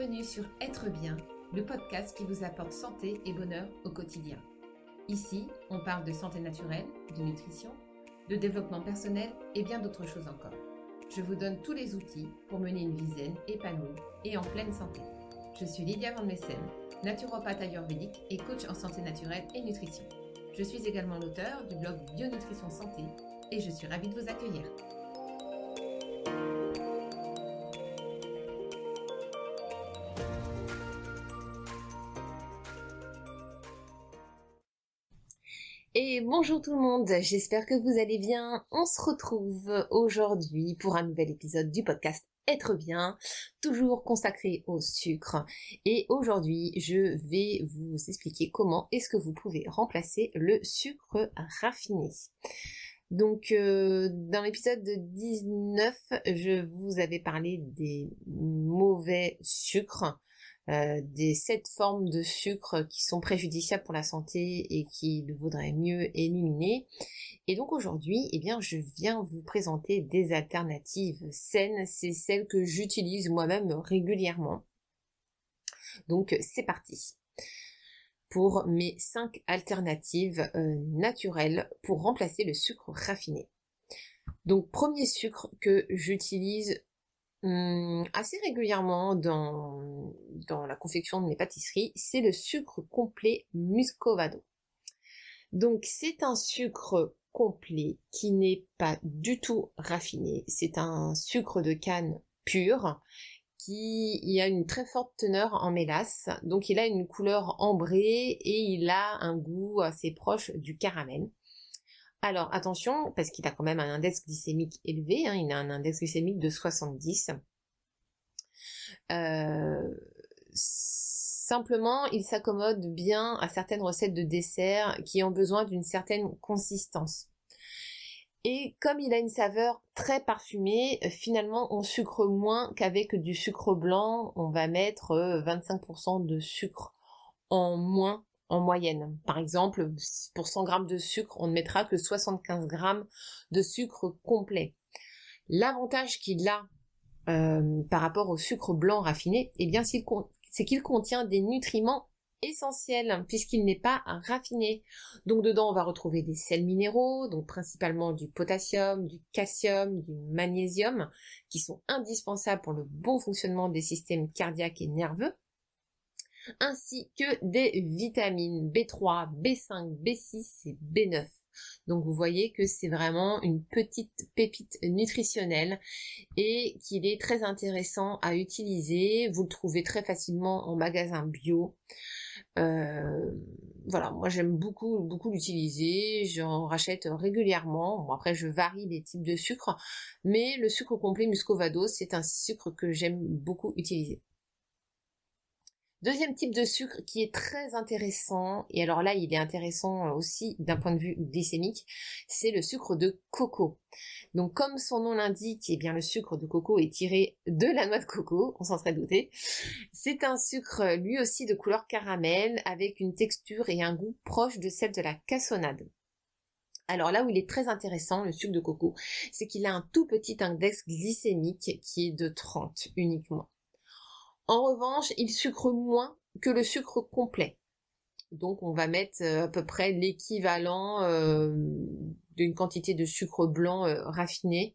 Bienvenue sur Être bien, le podcast qui vous apporte santé et bonheur au quotidien. Ici, on parle de santé naturelle, de nutrition, de développement personnel et bien d'autres choses encore. Je vous donne tous les outils pour mener une vie zen, épanouie et en pleine santé. Je suis Lydia Van Messen, naturopathe ayurvédique et coach en santé naturelle et nutrition. Je suis également l'auteur du blog Bionutrition Santé et je suis ravie de vous accueillir. Bonjour tout le monde, j'espère que vous allez bien. On se retrouve aujourd'hui pour un nouvel épisode du podcast Être bien, toujours consacré au sucre. Et aujourd'hui, je vais vous expliquer comment est-ce que vous pouvez remplacer le sucre raffiné. Donc euh, dans l'épisode 19, je vous avais parlé des mauvais sucres euh, des sept formes de sucre qui sont préjudiciables pour la santé et qu'il vaudrait mieux éliminer. Et donc aujourd'hui, eh bien, je viens vous présenter des alternatives saines. C'est celles que j'utilise moi-même régulièrement. Donc c'est parti pour mes cinq alternatives euh, naturelles pour remplacer le sucre raffiné. Donc premier sucre que j'utilise Hum, assez régulièrement dans, la confection de mes pâtisseries, c'est le sucre complet muscovado. Donc c'est un sucre complet qui n'est pas du tout raffiné. C'est un sucre de canne pur qui a une très forte teneur en mélasse. Donc il a une couleur ambrée et il a un goût assez proche du caramel. Alors attention, parce qu'il a quand même un index glycémique élevé, hein, il a un index glycémique de 70. Euh, simplement, il s'accommode bien à certaines recettes de dessert qui ont besoin d'une certaine consistance. Et comme il a une saveur très parfumée, finalement on sucre moins qu'avec du sucre blanc. On va mettre 25% euh, de sucre en moins en moyenne. Par exemple, pour 100 grammes de sucre, on ne mettra que 75 grammes de sucre complet. L'avantage qu'il a euh, par rapport au sucre blanc raffiné, eh bien c'est qu'il contient des nutriments essentiels puisqu'il n'est pas raffiné. Donc dedans on va retrouver des sels minéraux, donc principalement du potassium, du calcium, du magnésium, qui sont indispensables pour le bon fonctionnement des systèmes cardiaques et nerveux ainsi que des vitamines B3, B5, B6 et B9. Donc vous voyez que c'est vraiment une petite pépite nutritionnelle et qu'il est très intéressant à utiliser. Vous le trouvez très facilement en magasin bio. Euh, voilà, moi j'aime beaucoup beaucoup l'utiliser. J'en rachète régulièrement. Bon après je varie les types de sucre, mais le sucre complet muscovado c'est un sucre que j'aime beaucoup utiliser. Deuxième type de sucre qui est très intéressant, et alors là il est intéressant aussi d'un point de vue glycémique, c'est le sucre de coco. Donc comme son nom l'indique, eh bien le sucre de coco est tiré de la noix de coco, on s'en serait douté. C'est un sucre lui aussi de couleur caramel avec une texture et un goût proche de celle de la cassonade. Alors là où il est très intéressant, le sucre de coco, c'est qu'il a un tout petit index glycémique qui est de 30 uniquement. En revanche, il sucre moins que le sucre complet. Donc on va mettre euh, à peu près l'équivalent euh, d'une quantité de sucre blanc euh, raffiné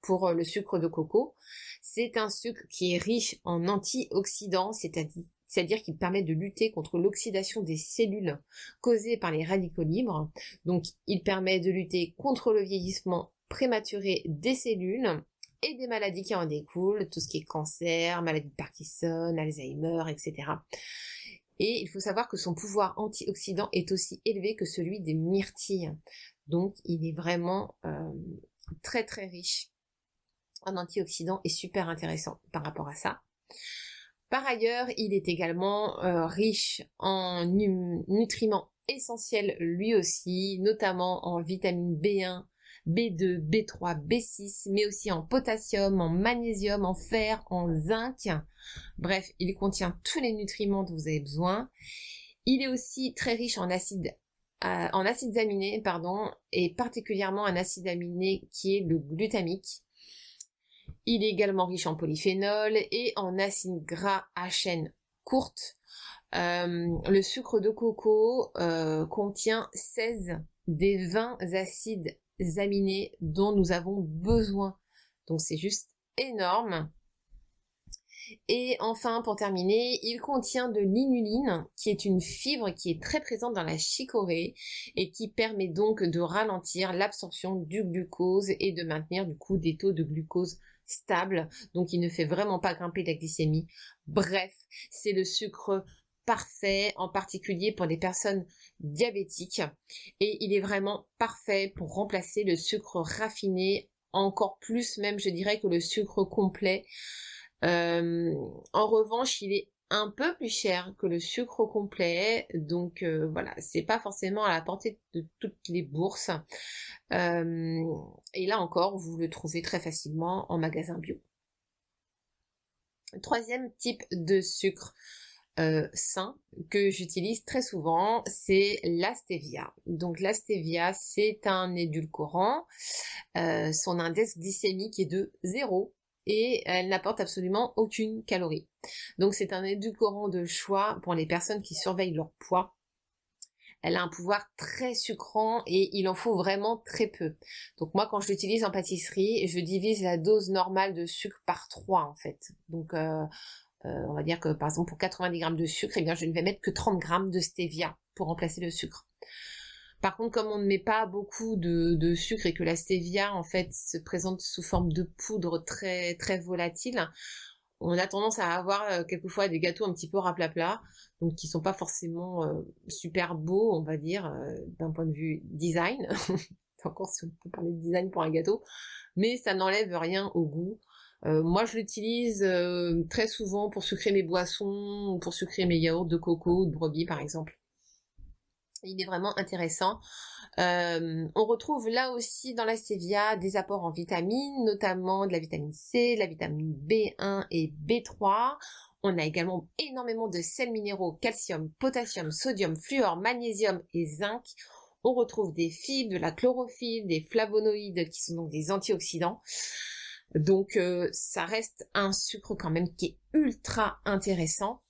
pour le sucre de coco. C'est un sucre qui est riche en antioxydants, c'est-à-dire qu'il permet de lutter contre l'oxydation des cellules causées par les radicaux libres. Donc il permet de lutter contre le vieillissement prématuré des cellules et des maladies qui en découlent, tout ce qui est cancer, maladie de Parkinson, Alzheimer, etc. Et il faut savoir que son pouvoir antioxydant est aussi élevé que celui des myrtilles. Donc il est vraiment euh, très très riche en antioxydants et super intéressant par rapport à ça. Par ailleurs, il est également euh, riche en nutriments essentiels lui aussi, notamment en vitamine B1, B2, B3, B6, mais aussi en potassium, en magnésium, en fer, en zinc. Bref, il contient tous les nutriments dont vous avez besoin. Il est aussi très riche en acides euh, en acides aminés, et particulièrement un acide aminé qui est le glutamique. Il est également riche en polyphénol et en acides gras à chaîne courte. Euh, le sucre de coco euh, contient 16 des 20 acides aminés dont nous avons besoin. Donc c'est juste énorme. Et enfin, pour terminer, il contient de l'inuline, qui est une fibre qui est très présente dans la chicorée et qui permet donc de ralentir l'absorption du glucose et de maintenir du coup des taux de glucose stables. Donc il ne fait vraiment pas grimper la glycémie. Bref, c'est le sucre parfait, en particulier pour les personnes diabétiques. Et il est vraiment parfait pour remplacer le sucre raffiné, encore plus même je dirais que le sucre complet. Euh, en revanche, il est un peu plus cher que le sucre complet, donc euh, voilà, c'est pas forcément à la portée de toutes les bourses. Euh, et là encore, vous le trouvez très facilement en magasin bio. Troisième type de sucre euh, sain que j'utilise très souvent, c'est la stevia. Donc la stevia, c'est un édulcorant. Euh, son index glycémique est de 0 et elle n'apporte absolument aucune calorie. Donc c'est un édulcorant de choix pour les personnes qui surveillent leur poids. Elle a un pouvoir très sucrant et il en faut vraiment très peu. Donc moi quand je l'utilise en pâtisserie, je divise la dose normale de sucre par 3 en fait. Donc euh, euh, on va dire que par exemple pour 90 grammes de sucre, eh bien je ne vais mettre que 30 grammes de stevia pour remplacer le sucre. Par contre, comme on ne met pas beaucoup de, sucre et que la stevia en fait se présente sous forme de poudre très très volatile, on a tendance à avoir euh, quelquefois des gâteaux un petit peu raplapla, donc qui sont pas forcément euh, super beaux, on va dire, d'un point de vue design. Encore si on peut parler de design pour un gâteau, mais ça n'enlève rien au goût. Euh, moi, je l'utilise euh, très souvent pour sucrer mes boissons ou pour sucrer mes yaourts de coco ou de brebis, par exemple. Il est vraiment intéressant. Euh, on retrouve là aussi dans la stevia des apports en vitamines, notamment de la vitamine C, de la vitamine B1 et B3. On a également énormément de sels minéraux, calcium, potassium, sodium, fluor, magnésium et zinc. On retrouve des fibres, de la chlorophylle, des flavonoïdes qui sont donc des antioxydants. Donc euh, ça reste un sucre quand même qui est ultra intéressant.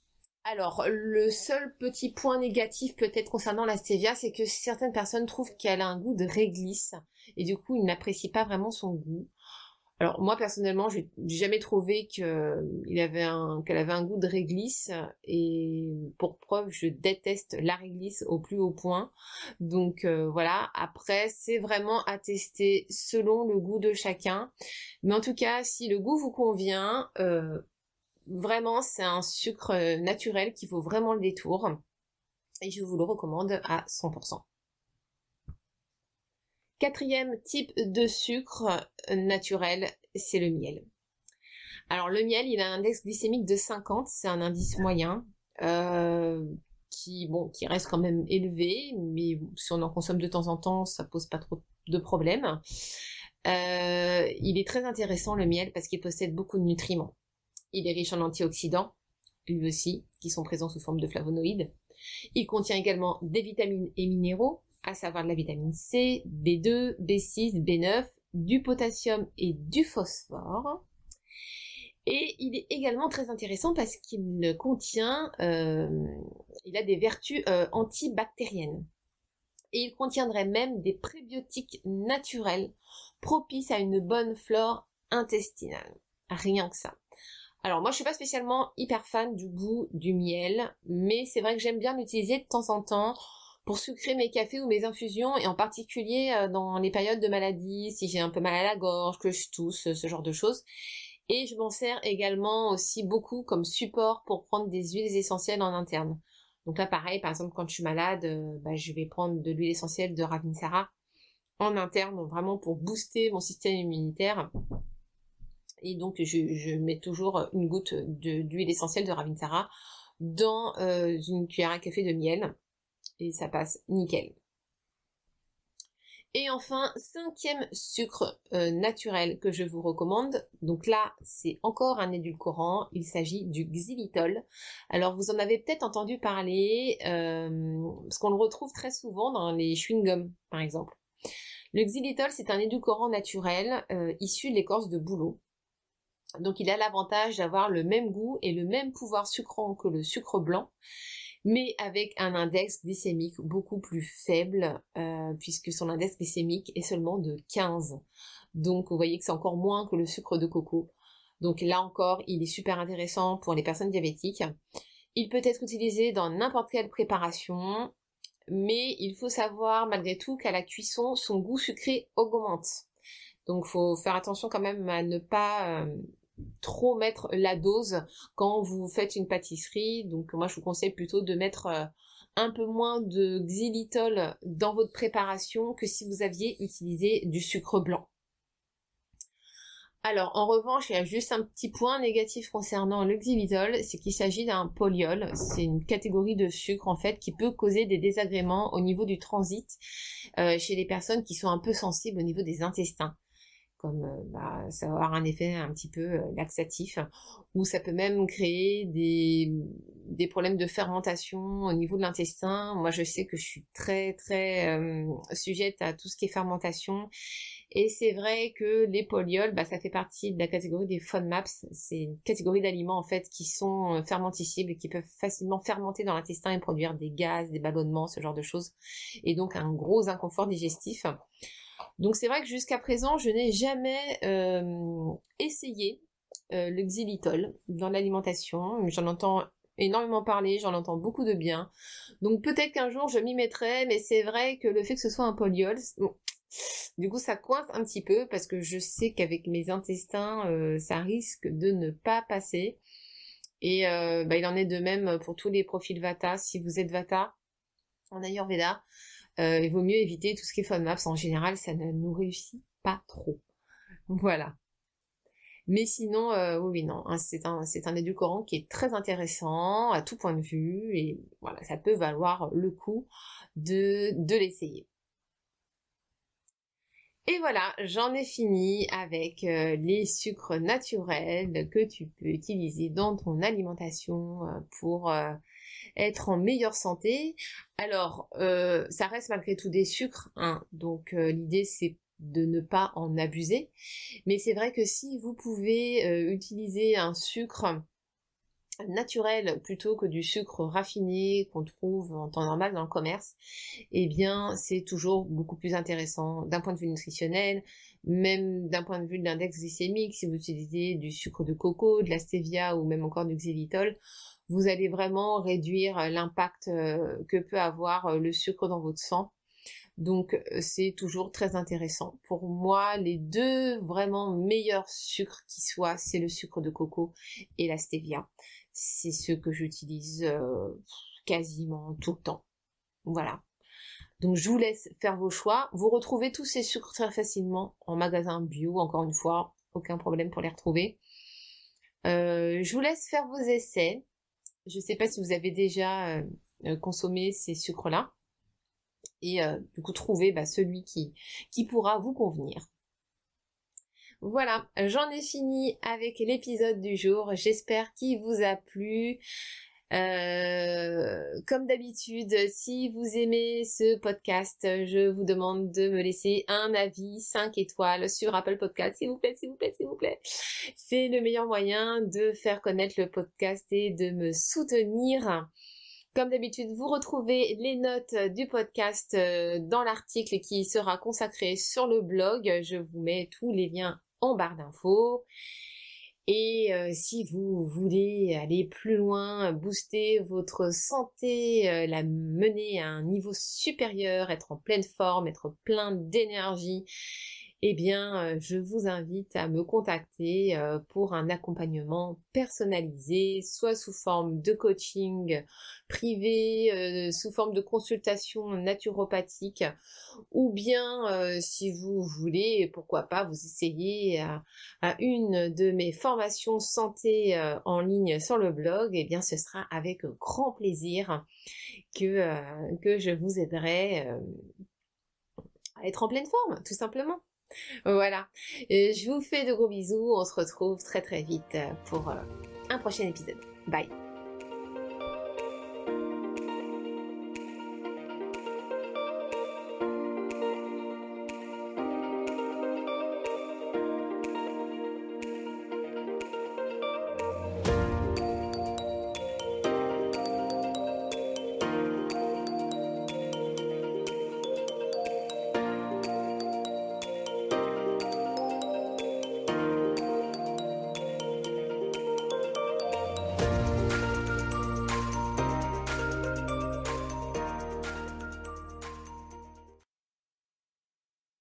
Alors le seul petit point négatif peut-être concernant la stevia, c'est que certaines personnes trouvent qu'elle a un goût de réglisse et du coup ils n'apprécient pas vraiment son goût. Alors moi personnellement, j'ai jamais trouvé qu'il avait un qu'elle avait un goût de réglisse et pour preuve, je déteste la réglisse au plus haut point. Donc euh, voilà. Après, c'est vraiment à tester selon le goût de chacun. Mais en tout cas, si le goût vous convient, euh, vraiment c'est un sucre naturel qui vaut vraiment le détour et je vous le recommande à 100%. Quatrième type de sucre naturel, c'est le miel. Alors le miel, il a un index glycémique de 50, c'est un indice moyen. Euh, qui reste quand même élevé mais si on en consomme de temps en temps ça pose pas trop de problèmes euh, il est très intéressant le miel parce qu'il possède beaucoup de nutriments il est riche en antioxydants lui aussi qui sont présents sous forme de flavonoïdes il contient également des vitamines et minéraux à savoir de la vitamine C, B2, B6, B9, du potassium et du phosphore. Et il est également très intéressant parce qu'il contient, euh, il a des vertus euh, antibactériennes. Et il contiendrait même des prébiotiques naturels propices à une bonne flore intestinale. Rien que ça. Alors moi je suis pas spécialement hyper fan du goût du miel, mais c'est vrai que j'aime bien l'utiliser de temps en temps pour sucrer mes cafés ou mes infusions, et en particulier euh, dans les périodes de maladie, si j'ai un peu mal à la gorge, que je tousse, ce genre de choses. Et je m'en sers également aussi beaucoup comme support pour prendre des huiles essentielles en interne. Donc là, pareil, par exemple, quand je suis malade, euh, bah, je vais prendre de l'huile essentielle de Ravinsara en interne, vraiment pour booster mon système immunitaire. Et donc, je, mets toujours une goutte d'huile essentielle de Ravinsara dans euh, une cuillère à café de miel et ça passe nickel. Et enfin, cinquième sucre euh, naturel que je vous recommande. Donc là, c'est encore un édulcorant. Il s'agit du xylitol. Alors vous en avez peut-être entendu parler, euh, parce qu'on le retrouve très souvent dans les chewing-gums, par exemple. Le xylitol, c'est un édulcorant naturel euh, issu de l'écorce de bouleau. Donc il a l'avantage d'avoir le même goût et le même pouvoir sucrant que le sucre blanc, mais avec un index glycémique beaucoup plus faible, euh, puisque son index glycémique est seulement de 15. Donc vous voyez que c'est encore moins que le sucre de coco. Donc là encore, il est super intéressant pour les personnes diabétiques. Il peut être utilisé dans n'importe quelle préparation, mais il faut savoir malgré tout qu'à la cuisson, son goût sucré augmente. Donc faut faire attention quand même à ne pas euh, trop mettre la dose quand vous faites une pâtisserie. Donc moi je vous conseille plutôt de mettre euh, un peu moins de xylitol dans votre préparation que si vous aviez utilisé du sucre blanc. Alors, en revanche, il y a juste un petit point négatif concernant le xylitol, c'est qu'il s'agit d'un polyol. C'est une catégorie de sucre, en fait, qui peut causer des désagréments au niveau du transit euh, chez les personnes qui sont un peu sensibles au niveau des intestins comme euh, bah, ça va avoir un effet un petit peu euh, laxatif, ou ça peut même créer des, des problèmes de fermentation au niveau de l'intestin. Moi, je sais que je suis très très euh, sujette à tout ce qui est fermentation, et c'est vrai que les polyols, bah, ça fait partie de la catégorie des FODMAPs. C'est une catégorie d'aliments en fait qui sont fermenticibles et qui peuvent facilement fermenter dans l'intestin et produire des gaz, des ballonnements, ce genre de choses, et donc un gros inconfort digestif. Donc c'est vrai que jusqu'à présent, je n'ai jamais euh, essayé euh, le xylitol dans l'alimentation. J'en entends énormément parler, j'en entends beaucoup de bien. Donc peut-être qu'un jour je m'y mettrai, mais c'est vrai que le fait que ce soit un polyol, du coup ça coince un petit peu parce que je sais qu'avec mes intestins, euh, ça risque de ne pas passer. Et bah, il en est de même pour tous les profils Vata. Si vous êtes Vata en Ayurveda, euh, il vaut mieux éviter tout ce qui est FODMAPs. En général, ça ne nous réussit pas trop. Voilà. Mais sinon, euh, oui, non, c'est un, c'est un édulcorant qui est très intéressant à tout point de vue et voilà, ça peut valoir le coup de, de l'essayer. Et voilà, j'en ai fini avec euh, les sucres naturels que tu peux utiliser dans ton alimentation pour être en meilleure santé. Alors, euh, ça reste malgré tout des sucres, hein, donc euh, l'idée c'est de ne pas en abuser. Mais c'est vrai que si vous pouvez euh, utiliser un sucre naturel plutôt que du sucre raffiné qu'on trouve en temps normal dans le commerce, eh bien c'est toujours beaucoup plus intéressant d'un point de vue nutritionnel, même d'un point de vue de l'index glycémique, si vous utilisez du sucre de coco, de la stevia ou même encore du xylitol, vous allez vraiment réduire euh, l'impact euh, que peut avoir euh, le sucre dans votre sang. Donc c'est toujours très intéressant. Pour moi, les deux vraiment meilleurs sucres qui soient, c'est le sucre de coco et la stevia. C'est ce que j'utilise quasiment tout le temps. Voilà. Donc je vous laisse faire vos choix. Vous retrouvez tous ces sucres très facilement en magasin bio, encore une fois, aucun problème pour les retrouver. je vous laisse faire vos essais. Je ne sais pas si vous avez déjà euh, euh, consommé ces sucres-là. Et euh, du coup, trouver bah, celui qui, qui pourra vous convenir. Voilà, j'en ai fini avec l'épisode du jour. J'espère qu'il vous a plu. Euh, comme d'habitude, si vous aimez ce podcast, je vous demande de me laisser un avis 5 étoiles sur Apple Podcast, s'il vous plaît, s'il vous plaît, s'il vous plaît. C'est le meilleur moyen de faire connaître le podcast et de me soutenir. Comme d'habitude, vous retrouvez les notes du podcast euh, dans l'article qui sera consacré sur le blog. Je vous mets tous les liens en barre d'infos. Et euh, si vous voulez aller plus loin, booster votre santé, euh, la mener à un niveau supérieur, être en pleine forme, être plein d'énergie, eh bien, euh, je vous invite à me contacter euh, pour un accompagnement personnalisé, soit sous forme de coaching privé, euh, sous forme de consultation naturopathique, ou bien si vous voulez, pourquoi pas, vous essayer à, une de mes formations santé en ligne sur le blog, eh bien, ce sera avec grand plaisir que, que je vous aiderai à être en pleine forme, tout simplement. Voilà. je vous fais de gros bisous. On se retrouve très très vite pour euh, un prochain épisode. Bye.